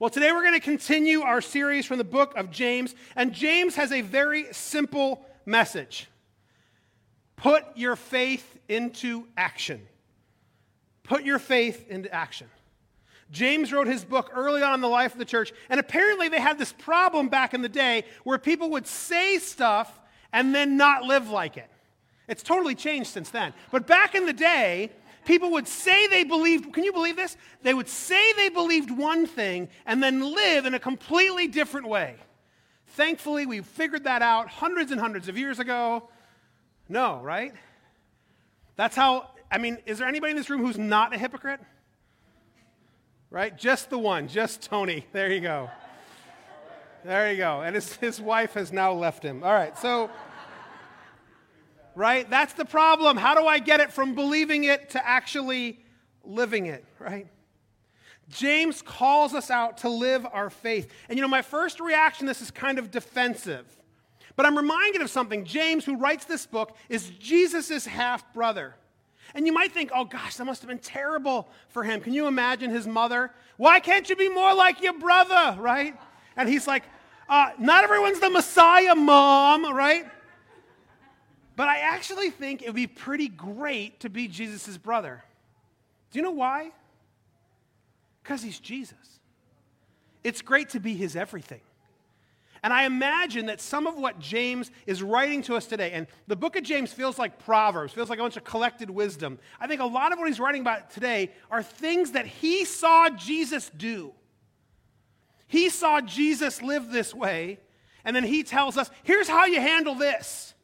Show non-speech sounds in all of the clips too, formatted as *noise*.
Well, today we're going to continue our series from the book of James, and James has a very simple message Put your faith into action. Put your faith into action. James wrote his book early on in the life of the church, and apparently they had this problem back in the day where people would say stuff and then not live like it. It's totally changed since then. But back in the day, people would say they believed, can you believe this? They would say they believed one thing and then live in a completely different way. Thankfully, we figured that out hundreds and hundreds of years ago. No, right? That's how, I mean, is there anybody in this room who's not a hypocrite? Right? Just the one, just Tony. There you go. There you go. And his, his wife has now left him. All right, so right? That's the problem. How do I get it from believing it to actually living it, right? James calls us out to live our faith. And you know, my first reaction this is kind of defensive. But I'm reminded of something. James, who writes this book, is Jesus' half brother. And you might think, oh gosh, that must have been terrible for him. Can you imagine his mother? Why can't you be more like your brother, right? And he's like, uh, not everyone's the Messiah, mom, right? But I actually think it would be pretty great to be Jesus' brother. Do you know why? Because he's Jesus. It's great to be his everything. And I imagine that some of what James is writing to us today, and the book of James feels like Proverbs, feels like a bunch of collected wisdom. I think a lot of what he's writing about today are things that he saw Jesus do. He saw Jesus live this way, and then he tells us here's how you handle this.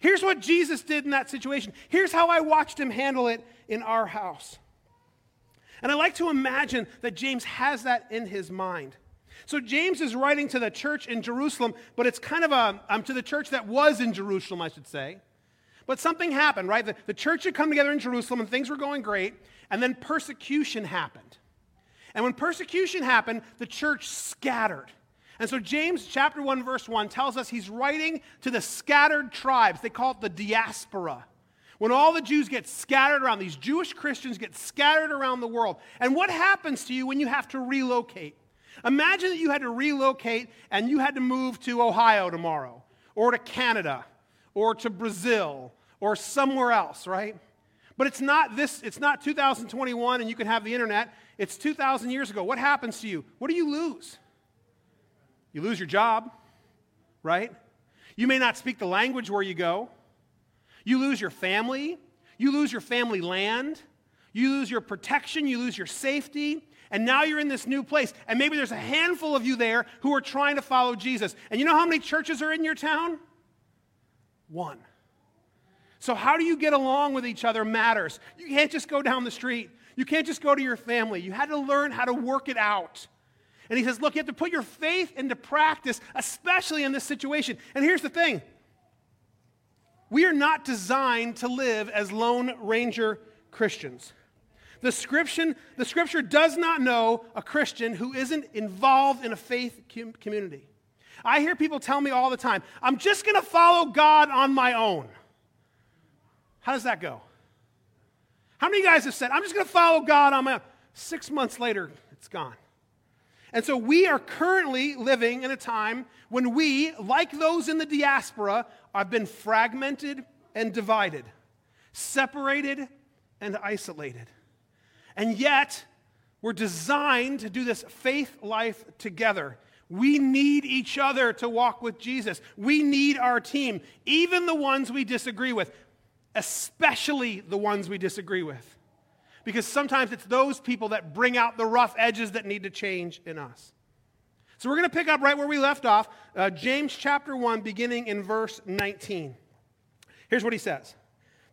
Here's what Jesus did in that situation. Here's how I watched him handle it in our house. And I like to imagine that James has that in his mind. So James is writing to the church in Jerusalem, but it's kind of a, um, to the church that was in Jerusalem, I should say. But something happened, right? The, the church had come together in Jerusalem and things were going great, and then persecution happened. And when persecution happened, the church scattered. And so James chapter 1 verse 1 tells us he's writing to the scattered tribes. They call it the diaspora. When all the Jews get scattered around, these Jewish Christians get scattered around the world. And what happens to you when you have to relocate? Imagine that you had to relocate and you had to move to Ohio tomorrow, or to Canada, or to Brazil, or somewhere else, right? But it's not this, it's not 2021 and you can have the internet. It's 2,000 years ago. What happens to you? What do you lose? You lose your job, right? You may not speak the language where you go. You lose your family. You lose your family land. You lose your protection. You lose your safety. And now you're in this new place. And maybe there's a handful of you there who are trying to follow Jesus. And you know how many churches are in your town? One. So, how do you get along with each other matters. You can't just go down the street. You can't just go to your family. You had to learn how to work it out. And he says, Look, you have to put your faith into practice, especially in this situation. And here's the thing we are not designed to live as Lone Ranger Christians. The scripture, the scripture does not know a Christian who isn't involved in a faith community. I hear people tell me all the time, I'm just going to follow God on my own. How does that go? How many of you guys have said, I'm just going to follow God on my own? Six months later, it's gone. And so we are currently living in a time when we, like those in the diaspora, have been fragmented and divided, separated and isolated. And yet, we're designed to do this faith life together. We need each other to walk with Jesus. We need our team, even the ones we disagree with, especially the ones we disagree with because sometimes it's those people that bring out the rough edges that need to change in us. So we're going to pick up right where we left off, uh, James chapter 1, beginning in verse 19. Here's what he says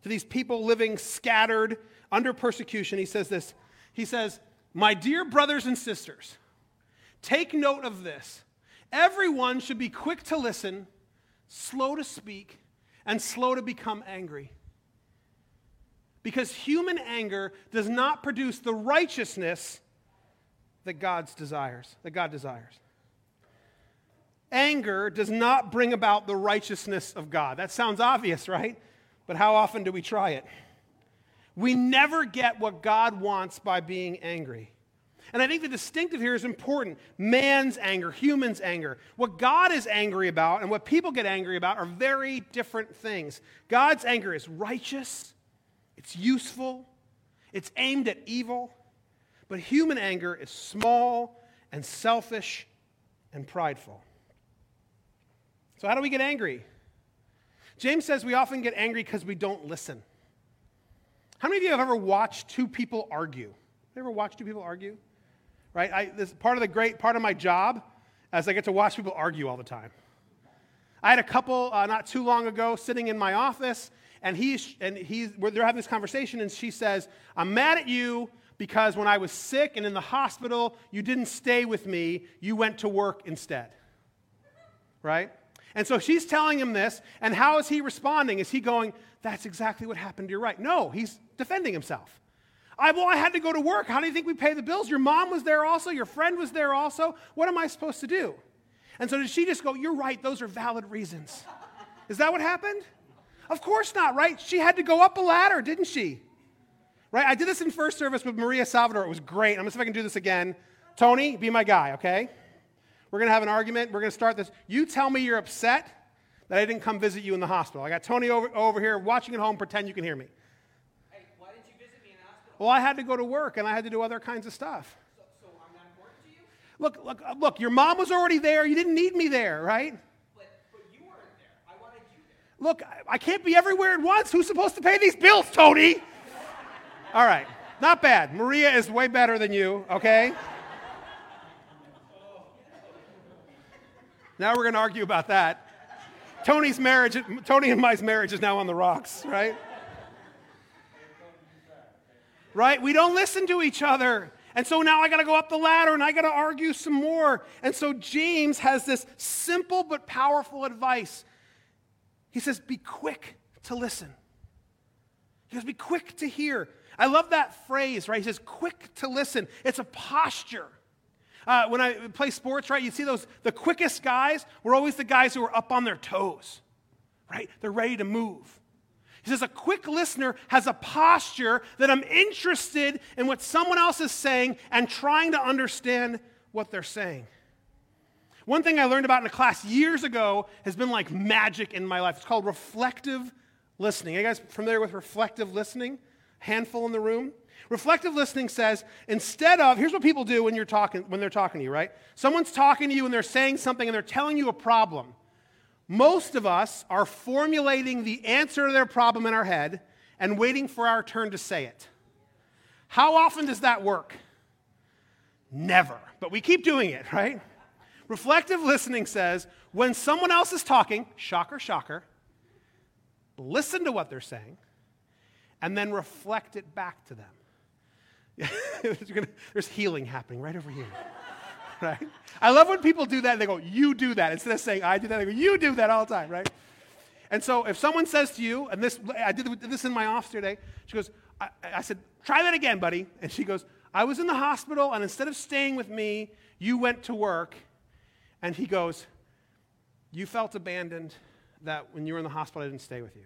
to these people living scattered under persecution. He says this He says, My dear brothers and sisters, take note of this. Everyone should be quick to listen, slow to speak, and slow to become angry because human anger does not produce the righteousness that God's desires, that God desires. Anger does not bring about the righteousness of God. That sounds obvious, right? But how often do we try it? We never get what God wants by being angry. And I think the distinctive here is important. Man's anger, human's anger. What God is angry about and what people get angry about are very different things. God's anger is righteous, it's useful, it's aimed at evil. But human anger is small and selfish and prideful. So, how do we get angry? James says we often get angry because we don't listen. How many of you have ever watched two people argue? Have you ever watched two people argue? Right? I, this part of the great part of my job as I get to watch people argue all the time. I had a couple uh, not too long ago sitting in my office, and he's and he's they're having this conversation, and she says, "I'm mad at you because when I was sick and in the hospital, you didn't stay with me. You went to work instead." Right? And so she's telling him this, and how is he responding? Is he going, That's exactly what happened, you're right? No, he's defending himself. I, well, I had to go to work. How do you think we pay the bills? Your mom was there also. Your friend was there also. What am I supposed to do? And so did she just go, You're right. Those are valid reasons. Is that what happened? Of course not, right? She had to go up a ladder, didn't she? Right? I did this in first service with Maria Salvador. It was great. I'm going to see if I can do this again. Tony, be my guy, okay? We're going to have an argument. We're going to start this. You tell me you're upset that I didn't come visit you in the hospital. I got Tony over, over here watching at home. Pretend you can hear me. Hey, why didn't you visit me in the hospital? Well, I had to go to work and I had to do other kinds of stuff. So, so I'm not important to you? Look, look, look, your mom was already there. You didn't need me there, right? But, but you weren't there. I wanted you there. Look, I, can't be everywhere at once. Who's supposed to pay these bills, Tony? All right, not bad. Maria is way better than you, okay? Now we're going to argue about that. Tony's marriage, Tony and my marriage is now on the rocks, right? Right? We don't listen to each other. And so now I got to go up the ladder and I got to argue some more. And so James has this simple but powerful advice. He says, Be quick to listen. He goes, Be quick to hear. I love that phrase, right? He says, Quick to listen. It's a posture. Uh, when I play sports, right, you see those, the quickest guys were always the guys who were up on their toes, right? They're ready to move. He says, a quick listener has a posture that I'm interested in what someone else is saying and trying to understand what they're saying. One thing I learned about in a class years ago has been like magic in my life. It's called reflective listening. Are you guys familiar with reflective listening? Handful in the room? Reflective listening says instead of, here's what people do when you're talking when they're talking to you, right? Someone's talking to you and they're saying something and they're telling you a problem. Most of us are formulating the answer to their problem in our head and waiting for our turn to say it. How often does that work? Never. But we keep doing it, right? Reflective listening says when someone else is talking, shocker, shocker, listen to what they're saying and then reflect it back to them. *laughs* There's healing happening right over here. *laughs* Right? I love when people do that. They go, You do that. Instead of saying, I do that, they go, You do that all the time, right? And so if someone says to you, and this, I did this in my office today, she goes, I, I said, Try that again, buddy. And she goes, I was in the hospital, and instead of staying with me, you went to work. And he goes, You felt abandoned that when you were in the hospital, I didn't stay with you.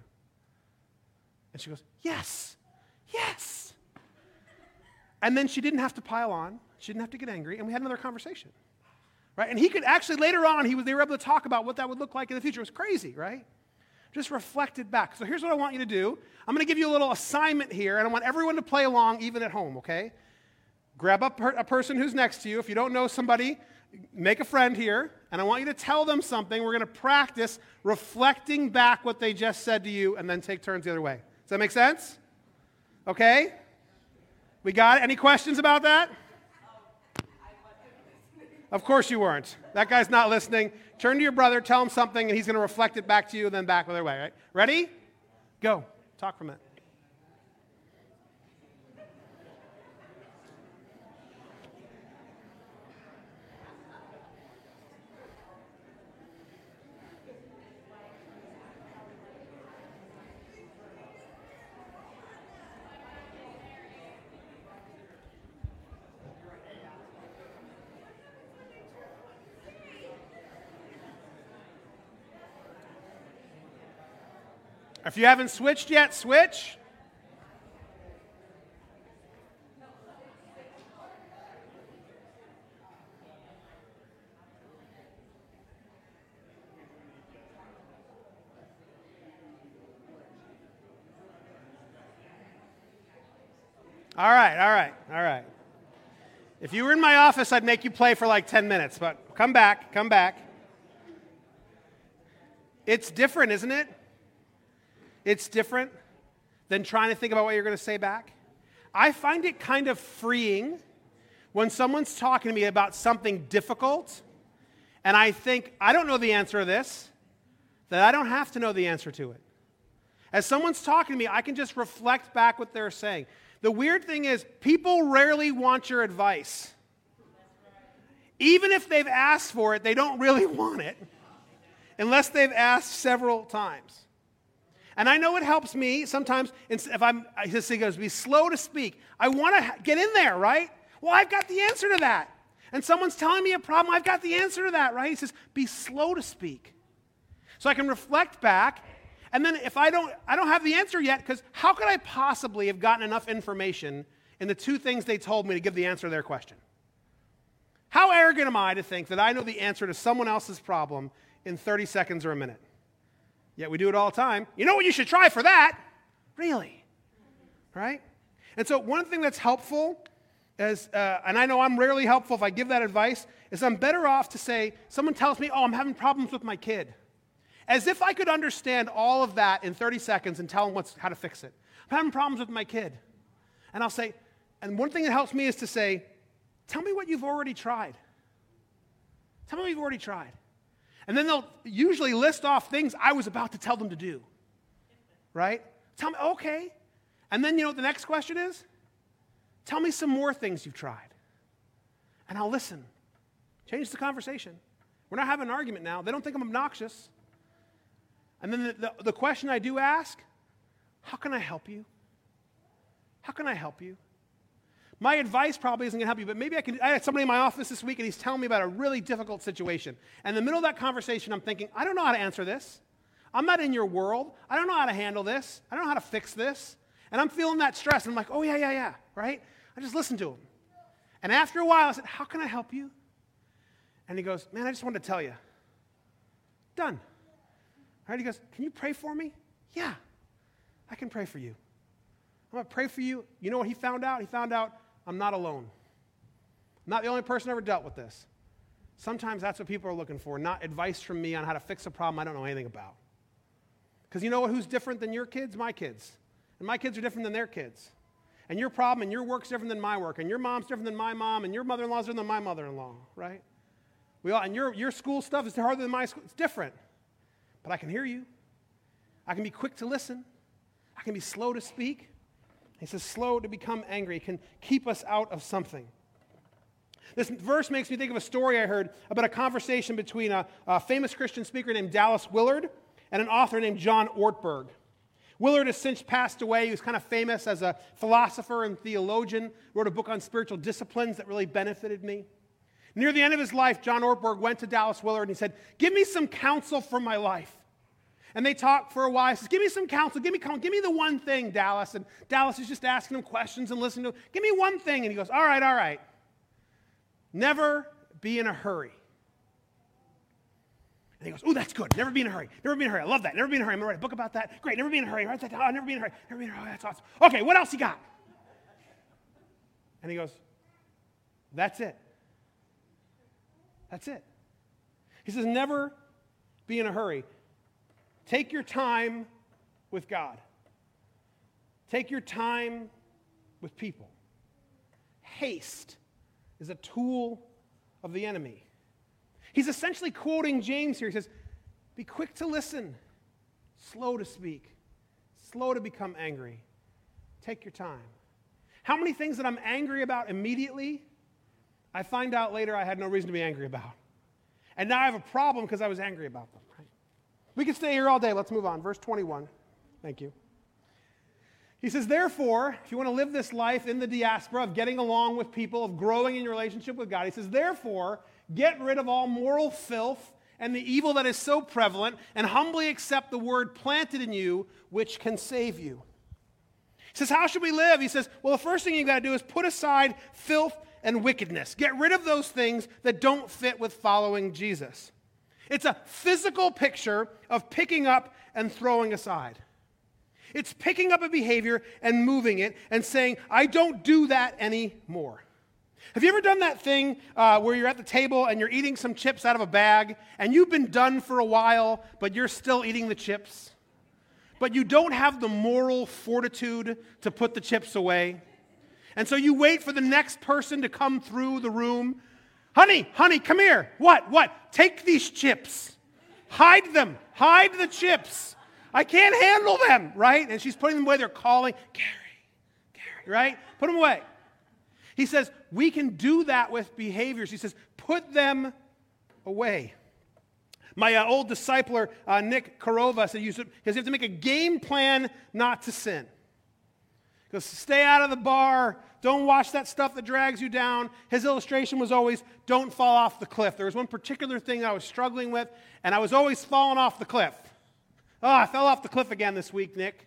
And she goes, Yes, yes. And then she didn't have to pile on. She didn't have to get angry. And we had another conversation. Right? And he could actually, later on, he was, they were able to talk about what that would look like in the future. It was crazy, right? Just reflected back. So here's what I want you to do I'm going to give you a little assignment here, and I want everyone to play along, even at home, okay? Grab up a person who's next to you. If you don't know somebody, make a friend here, and I want you to tell them something. We're going to practice reflecting back what they just said to you and then take turns the other way. Does that make sense? Okay? We got it? Any questions about that? Of course you weren't. That guy's not listening. Turn to your brother, tell him something, and he's going to reflect it back to you and then back the other way, right? Ready? Go. Talk for a If you haven't switched yet, switch. All right, all right, all right. If you were in my office, I'd make you play for like 10 minutes, but come back, come back. It's different, isn't it? It's different than trying to think about what you're going to say back. I find it kind of freeing when someone's talking to me about something difficult and I think, I don't know the answer to this, that I don't have to know the answer to it. As someone's talking to me, I can just reflect back what they're saying. The weird thing is, people rarely want your advice. Even if they've asked for it, they don't really *laughs* want it unless they've asked several times. And I know it helps me sometimes if I'm, he goes, be slow to speak. I want to get in there, right? Well, I've got the answer to that. And someone's telling me a problem, I've got the answer to that, right? He says, be slow to speak. So I can reflect back. And then if I don't, I don't have the answer yet, because how could I possibly have gotten enough information in the two things they told me to give the answer to their question? How arrogant am I to think that I know the answer to someone else's problem in 30 seconds or a minute? Yet we do it all the time. You know what you should try for that? Really? Right? And so, one thing that's helpful is, uh, and I know I'm rarely helpful if I give that advice, is I'm better off to say, someone tells me, oh, I'm having problems with my kid. As if I could understand all of that in 30 seconds and tell them what's, how to fix it. I'm having problems with my kid. And I'll say, and one thing that helps me is to say, tell me what you've already tried. Tell me what you've already tried. And then they'll usually list off things I was about to tell them to do. Right? Tell me, okay. And then you know what the next question is? Tell me some more things you've tried. And I'll listen. Change the conversation. We're not having an argument now. They don't think I'm obnoxious. And then the, the, the question I do ask how can I help you? How can I help you? My advice probably isn't going to help you, but maybe I can. I had somebody in my office this week and he's telling me about a really difficult situation. And in the middle of that conversation, I'm thinking, I don't know how to answer this. I'm not in your world. I don't know how to handle this. I don't know how to fix this. And I'm feeling that stress. And I'm like, oh, yeah, yeah, yeah, right? I just listened to him. And after a while, I said, How can I help you? And he goes, Man, I just wanted to tell you. Done. All right, he goes, Can you pray for me? Yeah, I can pray for you. I'm going to pray for you. You know what he found out? He found out I'm not alone. I'm not the only person ever dealt with this. Sometimes that's what people are looking for, not advice from me on how to fix a problem I don't know anything about. Because you know who's different than your kids? My kids. And my kids are different than their kids. And your problem and your work's different than my work. And your mom's different than my mom. And your mother in law's different than my mother in law, right? We all, and your, your school stuff is harder than my school. It's different. But I can hear you. I can be quick to listen. I can be slow to speak. He says, slow to become angry can keep us out of something. This verse makes me think of a story I heard about a conversation between a, a famous Christian speaker named Dallas Willard and an author named John Ortberg. Willard has since passed away. He was kind of famous as a philosopher and theologian, wrote a book on spiritual disciplines that really benefited me. Near the end of his life, John Ortberg went to Dallas Willard and he said, Give me some counsel for my life. And they talk for a while. He says, Give me some counsel. Give me, give me the one thing, Dallas. And Dallas is just asking him questions and listening to him. Give me one thing. And he goes, All right, all right. Never be in a hurry. And he goes, Oh, that's good. Never be in a hurry. Never be in a hurry. I love that. Never be in a hurry. I'm going to write a book about that. Great. Never be in a hurry. Write that down. Oh, never be in a hurry. Never be in a hurry. Oh, that's awesome. Okay, what else you got? And he goes, That's it. That's it. He says, Never be in a hurry. Take your time with God. Take your time with people. Haste is a tool of the enemy. He's essentially quoting James here. He says, Be quick to listen, slow to speak, slow to become angry. Take your time. How many things that I'm angry about immediately, I find out later I had no reason to be angry about. And now I have a problem because I was angry about them. We could stay here all day. Let's move on. Verse 21. Thank you. He says, Therefore, if you want to live this life in the diaspora of getting along with people, of growing in your relationship with God, he says, Therefore, get rid of all moral filth and the evil that is so prevalent, and humbly accept the word planted in you, which can save you. He says, How should we live? He says, Well, the first thing you got to do is put aside filth and wickedness. Get rid of those things that don't fit with following Jesus. It's a physical picture of picking up and throwing aside. It's picking up a behavior and moving it and saying, I don't do that anymore. Have you ever done that thing uh, where you're at the table and you're eating some chips out of a bag and you've been done for a while, but you're still eating the chips? But you don't have the moral fortitude to put the chips away. And so you wait for the next person to come through the room. Honey, honey, come here. What? What? Take these chips. Hide them. Hide the chips. I can't handle them, right? And she's putting them away. They're calling, Gary, Gary, right? Put them away. He says, we can do that with behaviors. He says, put them away. My uh, old discipler, uh, Nick Karova, said, said, you have to make a game plan not to sin. Because stay out of the bar. Don't watch that stuff that drags you down. His illustration was always, don't fall off the cliff. There was one particular thing I was struggling with, and I was always falling off the cliff. Oh, I fell off the cliff again this week, Nick.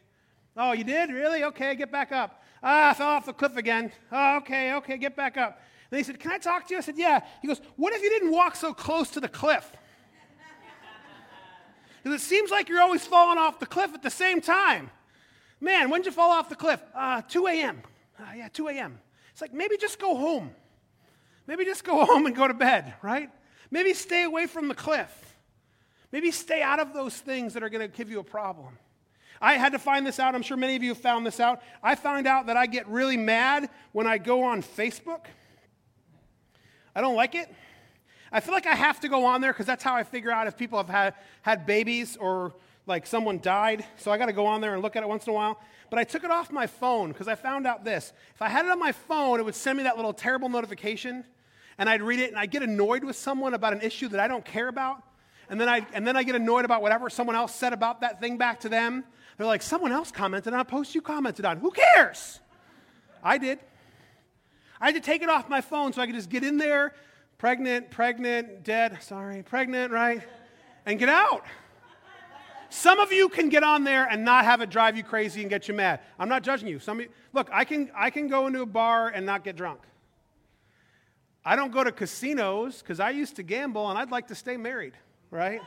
Oh, you did? Really? Okay, get back up. Ah, I fell off the cliff again. Oh, okay, okay, get back up. Then he said, Can I talk to you? I said, Yeah. He goes, What if you didn't walk so close to the cliff? *laughs* Because it seems like you're always falling off the cliff at the same time. Man, when did you fall off the cliff? Uh, 2 a.m. Uh, yeah, 2 a.m. It's like maybe just go home. Maybe just go *laughs* home and go to bed, right? Maybe stay away from the cliff. Maybe stay out of those things that are going to give you a problem. I had to find this out. I'm sure many of you have found this out. I found out that I get really mad when I go on Facebook. I don't like it. I feel like I have to go on there because that's how I figure out if people have had, had babies or like someone died. So I got to go on there and look at it once in a while. But I took it off my phone because I found out this. If I had it on my phone, it would send me that little terrible notification. And I'd read it and I'd get annoyed with someone about an issue that I don't care about. And then, I, and then I get annoyed about whatever someone else said about that thing back to them. They're like, someone else commented on a post you commented on. Who cares? I did. I had to take it off my phone so I could just get in there, pregnant, pregnant, dead, sorry, pregnant, right? And get out. Some of you can get on there and not have it drive you crazy and get you mad. I'm not judging you. Some you, look, I can, I can go into a bar and not get drunk. I don't go to casinos because I used to gamble and I'd like to stay married right?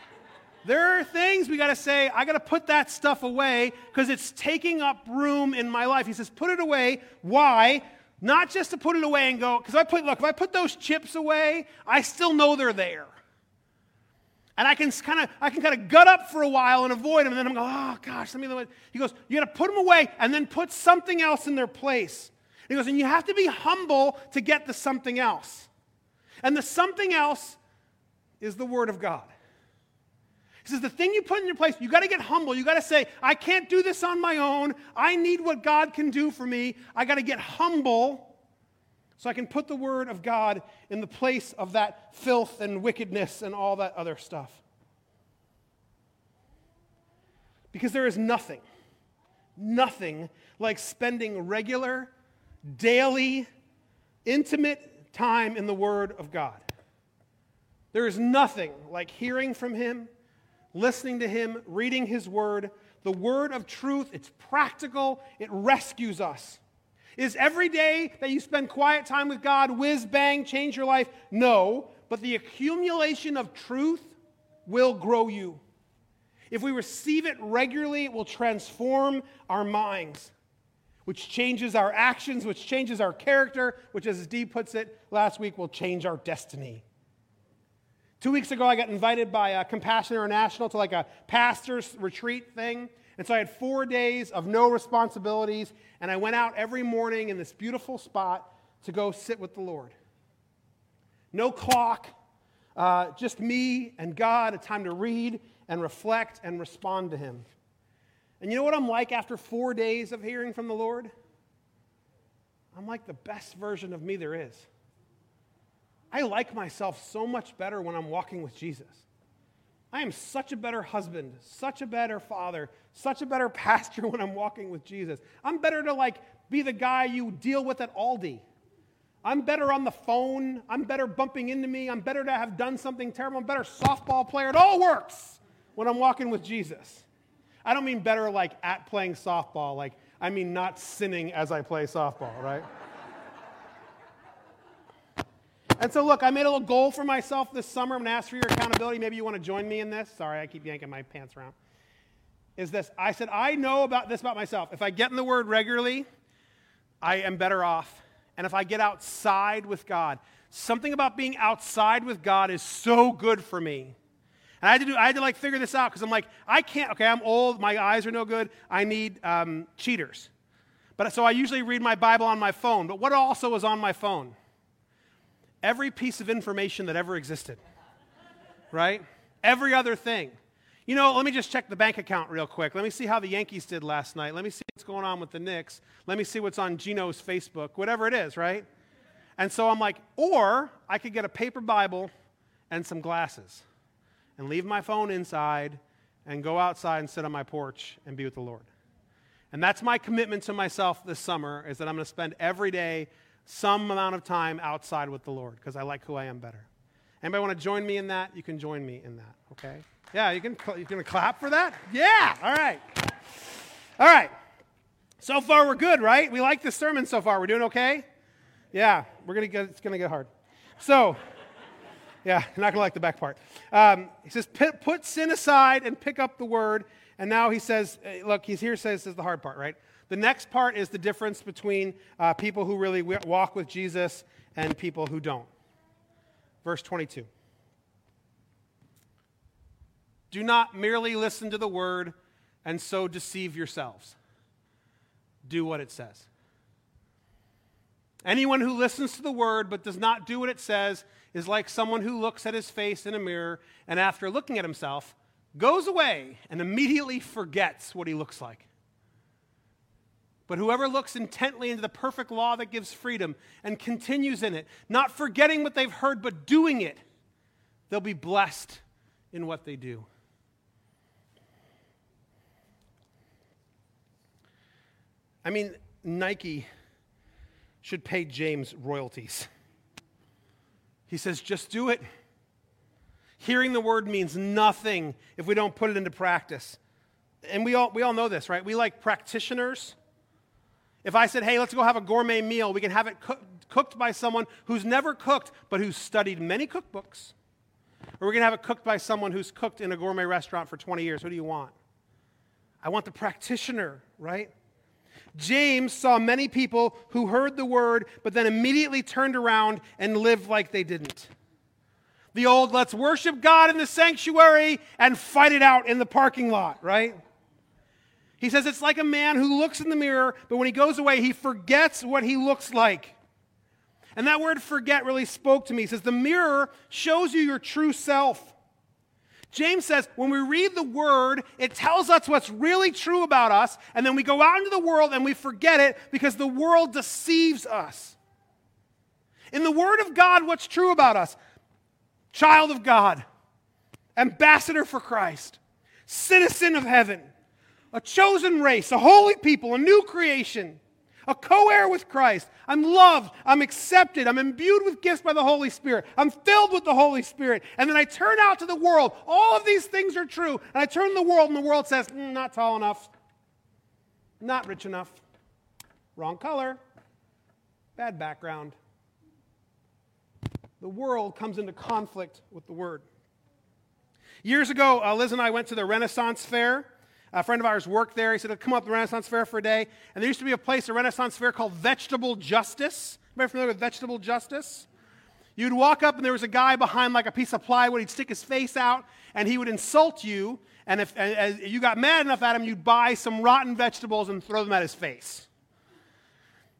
*laughs* there are things we got to say, I got to put that stuff away because it's taking up room in my life. He says, put it away. Why? Not just to put it away and go, because I put, look, if I put those chips away, I still know they're there. And I can kind of, I can kind of gut up for a while and avoid them, and then I'm going, oh gosh, let me. He goes, you got to put them away and then put something else in their place. He goes, and you have to be humble to get the something else. And the something else is the Word of God. He says, the thing you put in your place, you got to get humble. You got to say, I can't do this on my own. I need what God can do for me. I got to get humble so I can put the Word of God in the place of that filth and wickedness and all that other stuff. Because there is nothing, nothing like spending regular, daily, intimate time in the Word of God. There is nothing like hearing from Him, listening to Him, reading His Word. The Word of truth, it's practical, it rescues us. Is every day that you spend quiet time with God, whiz bang, change your life? No, but the accumulation of truth will grow you. If we receive it regularly, it will transform our minds, which changes our actions, which changes our character, which, as Dee puts it last week, will change our destiny. Two weeks ago, I got invited by uh, Compassion International to like a pastor's retreat thing. And so I had four days of no responsibilities, and I went out every morning in this beautiful spot to go sit with the Lord. No clock, uh, just me and God, a time to read and reflect and respond to Him. And you know what I'm like after four days of hearing from the Lord? I'm like the best version of me there is. I like myself so much better when I'm walking with Jesus. I am such a better husband, such a better father, such a better *laughs* pastor when I'm walking with Jesus. I'm better to like be the guy you deal with at Aldi. I'm better on the phone. I'm better bumping into me. I'm better to have done something terrible. I'm better softball player. It all works when I'm walking with Jesus. I don't mean better like at playing softball, like I mean not sinning as I play softball, right? *laughs* And so, look, I made a little goal for myself this summer. I'm going to ask for your accountability. Maybe you want to join me in this. Sorry, I keep yanking my pants around. is this. I said, I know about this about myself. If I get in the Word regularly, I am better off. And if I get outside with God, something about being outside with God is so good for me. And I had to do, I had to like figure this out because I'm like, I can't, okay, I'm old, my eyes are no good, I need um, cheaters. But so I usually read my Bible on my phone. But what also is on my phone? Every piece of information that ever existed, right? Every other thing. You know, let me just check the bank account real quick. Let me see how the Yankees did last night. Let me see what's going on with the Knicks. Let me see what's on Gino's Facebook, whatever it is, right? And so I'm like, or I could get a paper Bible and some glasses and leave my phone inside and go outside and sit on my porch and be with the Lord. And that's my commitment to myself this summer is that I'm going to spend every day some amount of time outside with the Lord because I like who I am better. Anybody want to join me in that? You can join me in that, okay? Yeah, you can you can clap for that? Yeah. All right. All right. So far we're good, right? We like this sermon so far. We're doing okay? Yeah, we're going to get it's going to get hard. So, yeah, *laughs* not going to like the back part. Um, he says, put sin aside and pick up the word. And now he says, eh, look, he's here says is the hard part, right? The next part is the difference between uh, people who really walk with Jesus and people who don't. Verse 22. Do not merely listen to the word and so deceive yourselves. Do what it says. Anyone who listens to the word but does not do what it says is like someone who looks at his face in a mirror and after looking at himself goes away and immediately forgets what he looks like. But whoever looks intently into the perfect law that gives freedom and continues in it, not forgetting what they've heard but doing it, they'll be blessed in what they do. I mean, Nike should pay James royalties. He says, just do it. Hearing the word means nothing if we don't put it into practice. And we all, we all know this, right? We like practitioners. If I said, hey, let's go have a gourmet meal, we can have it co- cooked by someone who's never cooked, but who's studied many cookbooks. Or we're going to have it cooked by someone who's cooked in a gourmet restaurant for 20 years. Who do you want? I want the practitioner, right? James saw many people who heard the word, but then immediately turned around and lived like they didn't. The old, let's worship God in the sanctuary and fight it out in the parking lot, right? He says it's like a man who looks in the mirror, but when he goes away, he forgets what he looks like. And that word forget really spoke to me. He says the mirror shows you your true self. James says when we read the word, it tells us what's really true about us, and then we go out into the world and we forget it because the world deceives us. In the word of God, what's true about us? Child of God, ambassador for Christ, citizen of heaven, a chosen race, a holy people, a new creation a co heir with Christ. I'm loved. I'm accepted. I'm imbued with gifts by the Holy Spirit. I'm filled with the Holy Spirit. And then I turn out to the world. All of these things are true. And I turn to the world, and the world says, mm, not tall enough, not rich enough, wrong color, bad background. The world comes into conflict with the Word. Years ago, uh, Liz and I went to the Renaissance Fair a friend of ours worked there. He said, Come up to the Renaissance Fair for a day. And there used to be a place, a Renaissance Fair called Vegetable Justice. Anybody familiar with Vegetable Justice? You'd walk up, and there was a guy behind like a piece of plywood. He'd stick his face out, and he would insult you. And if and, you got mad enough at him, you'd buy some rotten vegetables and throw them at his face.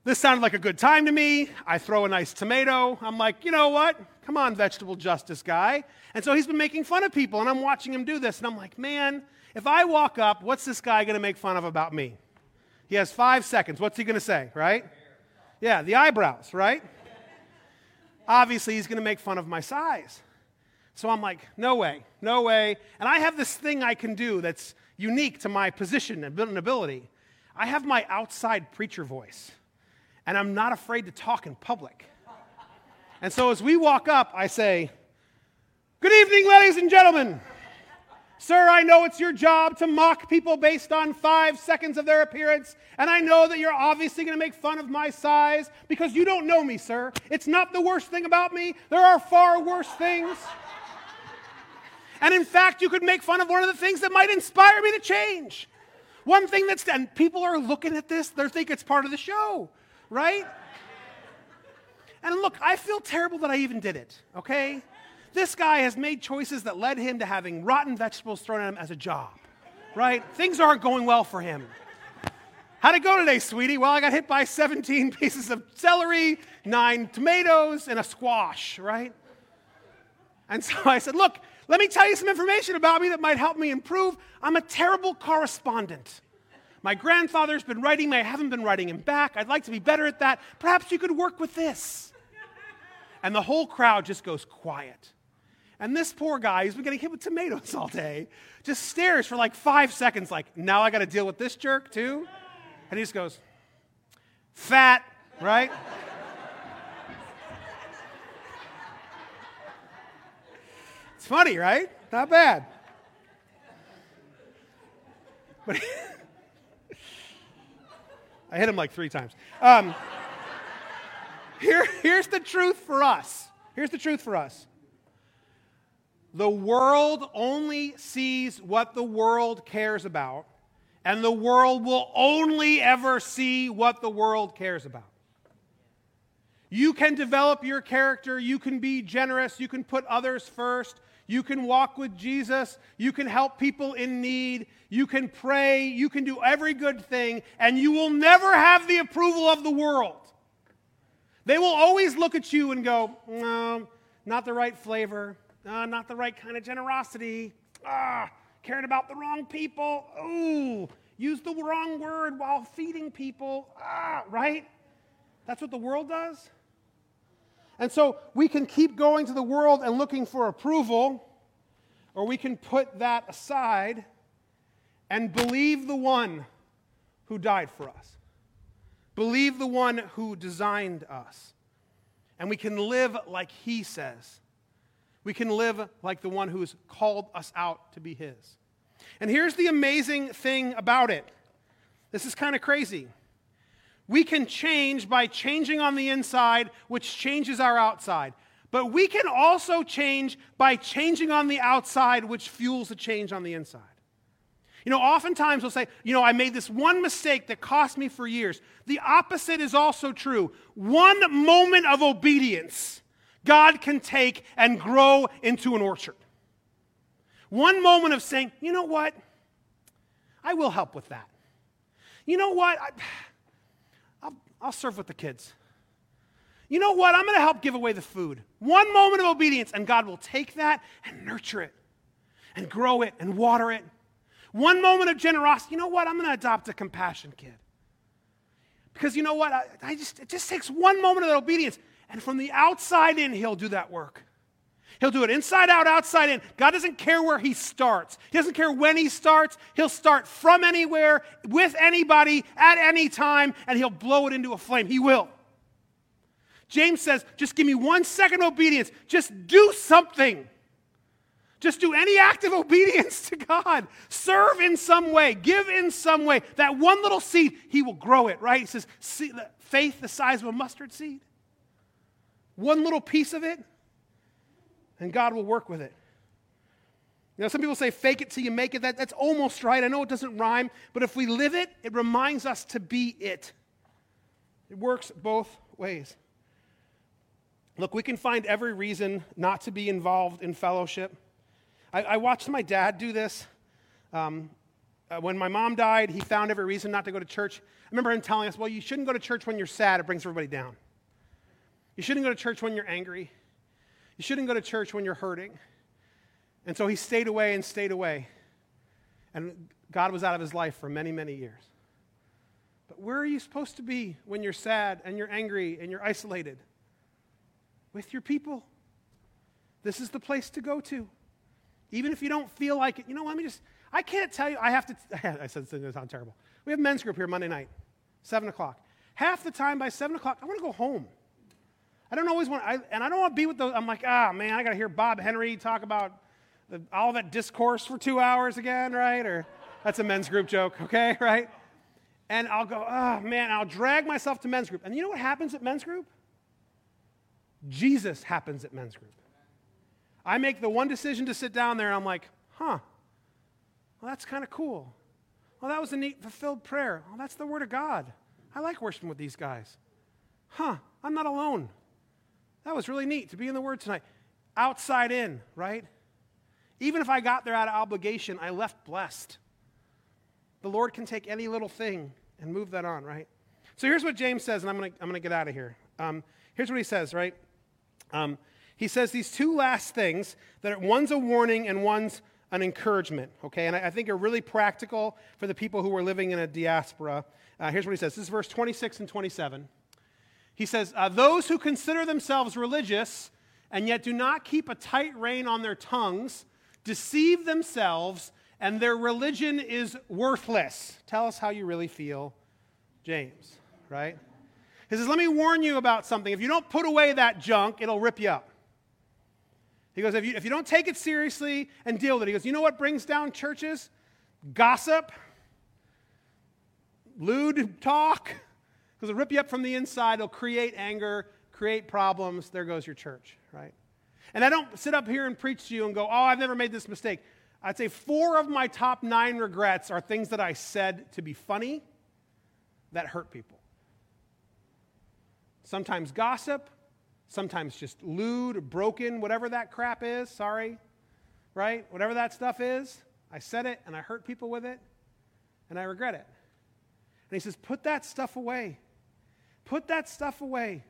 This sounded like a good time to me. I throw a nice tomato. I'm like, you know what? Come on, vegetable justice guy. And so he's been making fun of people, and I'm watching him do this. And I'm like, man, if I walk up, what's this guy going to make fun of about me? He has five seconds. What's he going to say, right? Yeah, the eyebrows, right? Obviously, he's going to make fun of my size. So I'm like, no way, no way. And I have this thing I can do that's unique to my position and ability. I have my outside preacher voice, and I'm not afraid to talk in public. And so as we walk up, I say, Good evening, ladies and gentlemen. Sir, I know it's your job to mock people based on five seconds of their appearance, and I know that you're obviously going to make fun of my size because you don't know me, sir. It's not the worst thing about me, there are far worse things. And in fact, you could make fun of one of the things that might inspire me to change. One thing that's, and people are looking at this, they think it's part of the show, right? And look, I feel terrible that I even did it, okay? This guy has made choices that led him to having rotten vegetables thrown at him as a job, right? Things aren't going well for him. How'd it go today, sweetie? Well, I got hit by 17 *laughs* pieces of celery, nine tomatoes, and a squash, right? And so I said, Look, let me tell you some information about me that might help me improve. I'm a terrible correspondent. My grandfather's been writing me, I haven't been writing him back. I'd like to be better at that. Perhaps you could work with this. And the whole crowd just goes quiet. And this poor guy, who's been getting hit with tomatoes all day, just stares for like five seconds, like, now I got to deal with this jerk too? And he just goes, fat, right? *laughs* it's funny, right? Not bad. But *laughs* I hit him like three times. Um, *laughs* here, here's the truth for us. Here's the truth for us. The world only sees what the world cares about, and the world will only ever see what the world cares about. You can develop your character, you can be generous, you can put others first, you can walk with Jesus, you can help people in need, you can pray, you can do every good thing, and you will never have the approval of the world. They will always look at you and go, no, not the right flavor, uh, not the right kind of generosity, ah, caring about the wrong people, ooh, use the wrong word while feeding people, ah, right? That's what the world does. And so we can keep going to the world and looking for approval, or we can put that aside and believe the one who died for us. Believe the one who designed us. And we can live like he says. We can live like the one who's called us out to be his. And here's the amazing thing about it this is kind of crazy. We can change by changing on the inside, which changes our outside. But we can also change by changing on the outside, which fuels the change on the inside. You know, oftentimes we'll say, you know, I made this one mistake that cost me for years. The opposite is also true. One moment of obedience, God can take and grow into an orchard. One moment of saying, you know what? I will help with that. You know what? I, *sighs* I'll serve with the kids. You know what? I'm going to help give away the food. One moment of obedience, and God will take that and nurture it and grow it and water it. One moment of generosity. You know what? I'm going to adopt a compassion kid. Because you know what? I, I just, it just takes one moment of obedience. And from the outside in, He'll do that work. He'll do it inside out, outside in. God doesn't care where he starts. He doesn't care when he starts. He'll start from anywhere, with anybody, at any time, and he'll blow it into a flame. He will. James says, just give me one second obedience. Just do something. Just do any act of obedience to God. Serve in some way. Give in some way. That one little seed, he will grow it, right? He says, faith the size of a mustard seed. One little piece of it and God will work with it. You know, some people say fake it till you make it. That, that's almost right. I know it doesn't rhyme, but if we live it, it reminds us to be it. It works both ways. Look, we can find every reason not to be involved in fellowship. I, I watched my dad do this. Um, uh, when my mom died, he found every reason not to go to church. I remember him telling us, well, you shouldn't go to church when you're sad, it brings everybody down. You shouldn't go to church when you're angry. You shouldn't go to church when you're hurting. And so he stayed away and stayed away. And God was out of his life for many, many years. But where are you supposed to be when you're sad and you're angry and you're isolated? With your people. This is the place to go to. Even if you don't feel like it. You know, what let me just, I can't tell you, I have to, *laughs* I said this sounds terrible. We have men's group here Monday night, 7 o'clock. Half the time by 7 o'clock, I want to go home. I don't always want, I, and I don't want to be with those. I'm like, ah, man, I got to hear Bob Henry talk about the, all that discourse for two hours again, right? Or that's a men's group joke, okay, *laughs* right? And I'll go, oh, man, I'll drag myself to men's group. And you know what happens at men's group? Jesus happens at men's group. I make the one decision to sit down there and I'm like, huh, well, that's kind of cool. Well, that was a neat, fulfilled prayer. Well, that's the Word of God. I like worshiping with these guys. Huh, I'm not alone. That was really neat to be in the Word tonight. Outside in, right? Even if I got there out of obligation, I left blessed. The Lord can take any little thing and move that on, right? So here's what James says, and I'm going to I'm to get out of here. Um, here's what he says, right? Um, he says these two last things that one's a warning and one's an encouragement, okay? And I, I think are really practical for the people who are living in a diaspora. Uh, here's what he says this is verse 26 and 27. He says, uh, Those who consider themselves religious and yet do not keep a tight rein on their tongues deceive themselves, and their religion is worthless. Tell us how you really feel, James, right? He says, Let me warn you about something. If you don't put away that junk, it'll rip you up. He goes, if you, if you don't take it seriously and deal with it, he goes, You know what brings down churches? Gossip, lewd talk, because it'll rip you up from the inside. It'll create anger, create problems. There goes your church, right? And I don't sit up here and preach to you and go, Oh, I've never made this mistake. I'd say four of my top nine regrets are things that I said to be funny that hurt people. Sometimes gossip, sometimes just lewd, broken, whatever that crap is, sorry, right? Whatever that stuff is, I said it and I hurt people with it and I regret it. And he says, put that stuff away. Put that stuff away.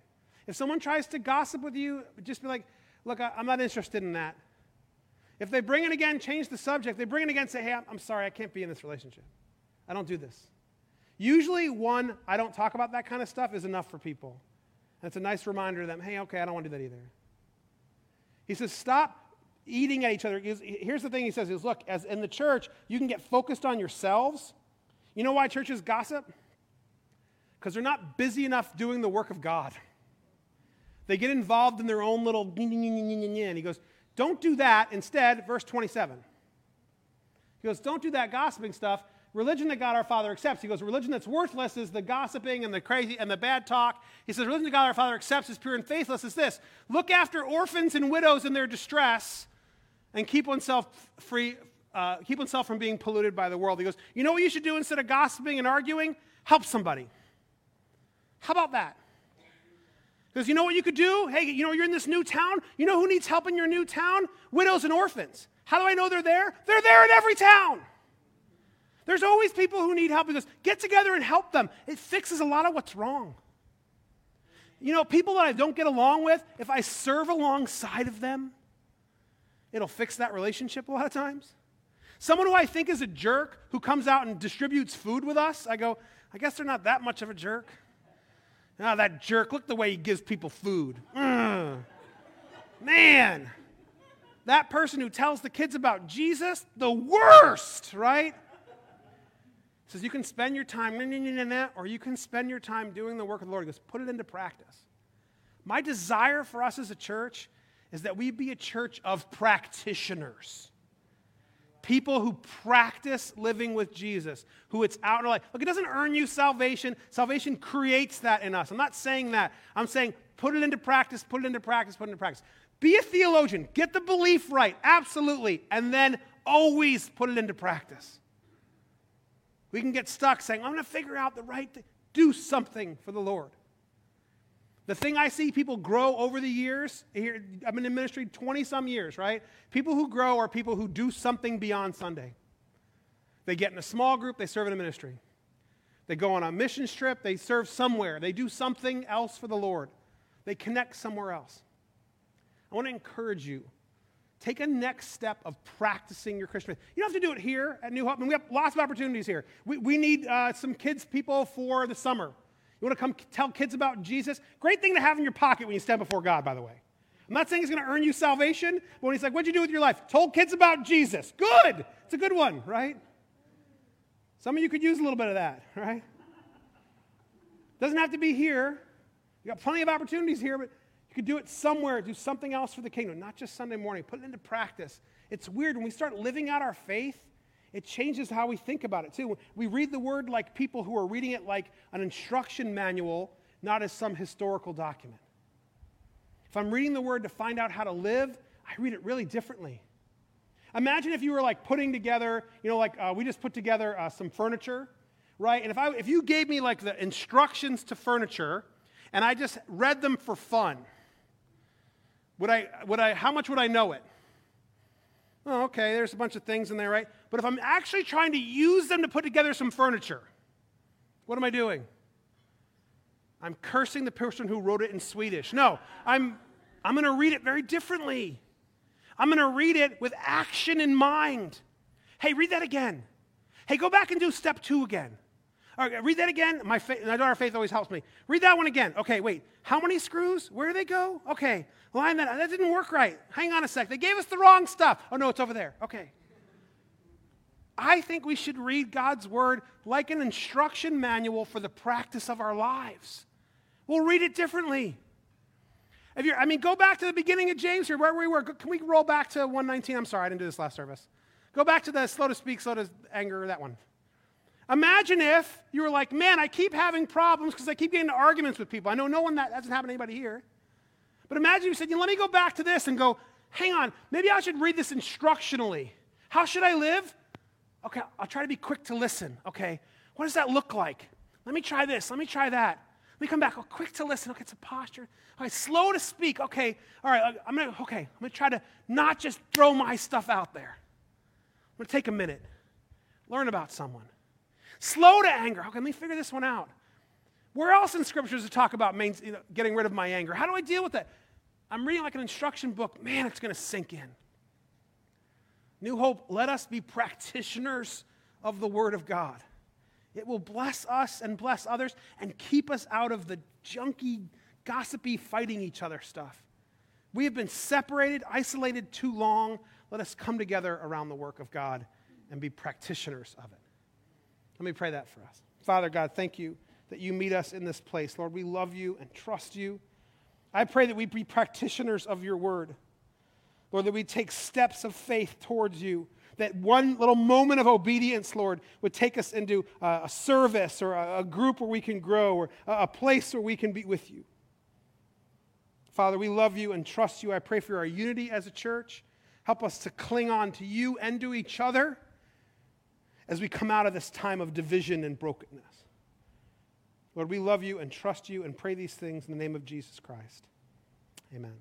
If someone tries to gossip with you, just be like, look, I, am not interested in that. If they bring it again, change the subject. They bring it again, say, hey, I'm, sorry, I can't be in this relationship. I don't do this. Usually, one, I don't talk about that kind of stuff is enough for people. And it's a nice reminder to them, hey, okay, I don't want to do that either. He says, stop eating at each other. Here's the thing he says is look, as in the church, you can get focused on yourselves. You know why churches gossip? Because they're not busy enough doing the work of God. They get involved in their own little and he goes, don't do that. Instead, verse 27. He goes, don't do that gossiping stuff religion that God our Father accepts. He goes, religion that's worthless is the gossiping and the crazy and the bad talk. He says, religion that God our Father accepts is pure and faithless is this look after orphans and widows in their distress and keep oneself free, uh, keep oneself from being polluted by the world. He goes, you know what you should do instead of gossiping and arguing? Help somebody. How about that? Because you know what you could do? Hey, you know, you're in this new town. You know who needs help in your new town? Widows and orphans. How do I know they're there? They're there in every town. There's always people who need help. He goes, get together and help them. It fixes a lot of what's wrong. You know, people that I don't get along with, if I serve alongside of them, it'll fix that relationship a lot of times. Someone who I think is a jerk who comes out and distributes food with us, I go, I guess they're not that much of a jerk. Ah, oh, that jerk, look the way he gives people food. Mm. Man, that person who tells the kids about Jesus, the worst, right? says you can spend your time, or you can spend your time doing the work of the Lord. He goes, put it into practice. My desire for us as a church is that we be a church of practitioners. People who practice living with Jesus, who it's out in their life. Look, it doesn't earn you salvation. Salvation creates that in us. I'm not saying that. I'm saying put it into practice, put it into practice, put it into practice. Be a theologian. Get the belief right. Absolutely. And then always put it into practice. We can get stuck saying, I'm going to figure out the right thing. Do something for the Lord. The thing I see people grow over the years, here, I've been in ministry 20 some years, right? People who grow are people who do something beyond Sunday. They get in a small group, they serve in a ministry. They go on a mission trip, they serve somewhere, they do something else for the Lord. They connect somewhere else. I want to encourage you Take a next step of practicing your Christian faith. You don't have to do it here at New Hope. I mean, we have lots of opportunities here. We, we need uh, some kids people for the summer. Want to come tell kids about Jesus? Great thing to have in your pocket when you stand before God, by the way. I'm not saying it's going to earn you salvation, but when he's like, What'd you do with your life? Told kids about Jesus. Good. It's a good one, right? Some of you could use a little bit of that, *laughs* right? Doesn't have to be here. You got plenty of opportunities here, but you could do it somewhere, do something else for the kingdom, not just Sunday morning. Put it into practice. It's weird. When we start living out our faith, it changes how we think about it too. We read the word like people who are reading it like an instruction manual, not as some historical document. If I'm reading the word to find out how to live, I read it really differently. Imagine if you were like putting together, you know, like uh, we just put together uh, some furniture, right? And if, I, if you gave me like the instructions to furniture and I just read them for fun, would I, would I, how much would I know it? Oh, okay, there's a bunch of things in there, right? But if I'm actually trying to use them to put together some furniture, what am I doing? I'm cursing the person who wrote it in Swedish. No, I'm, I'm going to read it very differently. I'm going to read it with action in mind. Hey, read that again. Hey, go back and do step two again. All right, read that again. My, fa- my daughter Faith always helps me. Read that one again. Okay, wait. How many screws? Where do they go? Okay, line that. That didn't work right. Hang on a sec. They gave us the wrong stuff. Oh no, it's over there. Okay. I think we should read God's word like an instruction manual for the practice of our lives. We'll read it differently. If you're, I mean, go back to the beginning of James here, where we were. Can we roll back to 119? I'm sorry, I didn't do this last service. Go back to the slow to speak, slow to anger, that one. Imagine if you were like, man, I keep having problems because I keep getting into arguments with people. I know no one that hasn't happened to anybody here. But imagine you said, you let me go back to this and go, hang on, maybe I should read this instructionally. How should I live? Okay, I'll try to be quick to listen. Okay, what does that look like? Let me try this. Let me try that. Let me come back. Oh, quick to listen. Okay, it's a posture. Right, slow to speak. Okay, all right. I'm gonna. Okay, I'm gonna try to not just throw my stuff out there. I'm gonna take a minute, learn about someone. Slow to anger. Okay, let me figure this one out. Where else in scriptures to talk about main, you know, getting rid of my anger? How do I deal with that? I'm reading like an instruction book. Man, it's going to sink in. New Hope, let us be practitioners of the Word of God. It will bless us and bless others and keep us out of the junky, gossipy, fighting each other stuff. We have been separated, isolated too long. Let us come together around the work of God and be practitioners of it. Let me pray that for us. Father God, thank you that you meet us in this place. Lord, we love you and trust you. I pray that we be practitioners of your word. Lord, that we take steps of faith towards you. That one little moment of obedience, Lord, would take us into a service or a, group where we can grow or a place where we can be with you. Father, we love you and trust you. I pray for our unity as a church. Help us to cling on to you and to each other as we come out of this time of division and brokenness. Lord, we love you and trust you and pray these things in the name of Jesus Christ. Amen.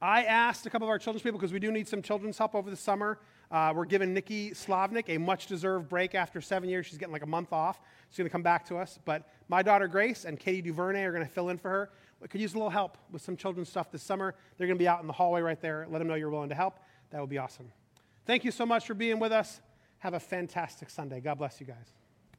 I asked a couple of our children's people because we do need some children's help over the summer. Uh, we're giving Nikki Slavnik a much deserved break after seven years. She's getting like a month off. She's going to come back to us. But my daughter Grace and Katie Duvernay are going to fill in for her. We could use a little help with some children's stuff this summer. They're going to be out in the hallway right there. Let them know you're willing to help. That would be awesome. Thank you so much for being with us. Have a fantastic Sunday. God bless you guys.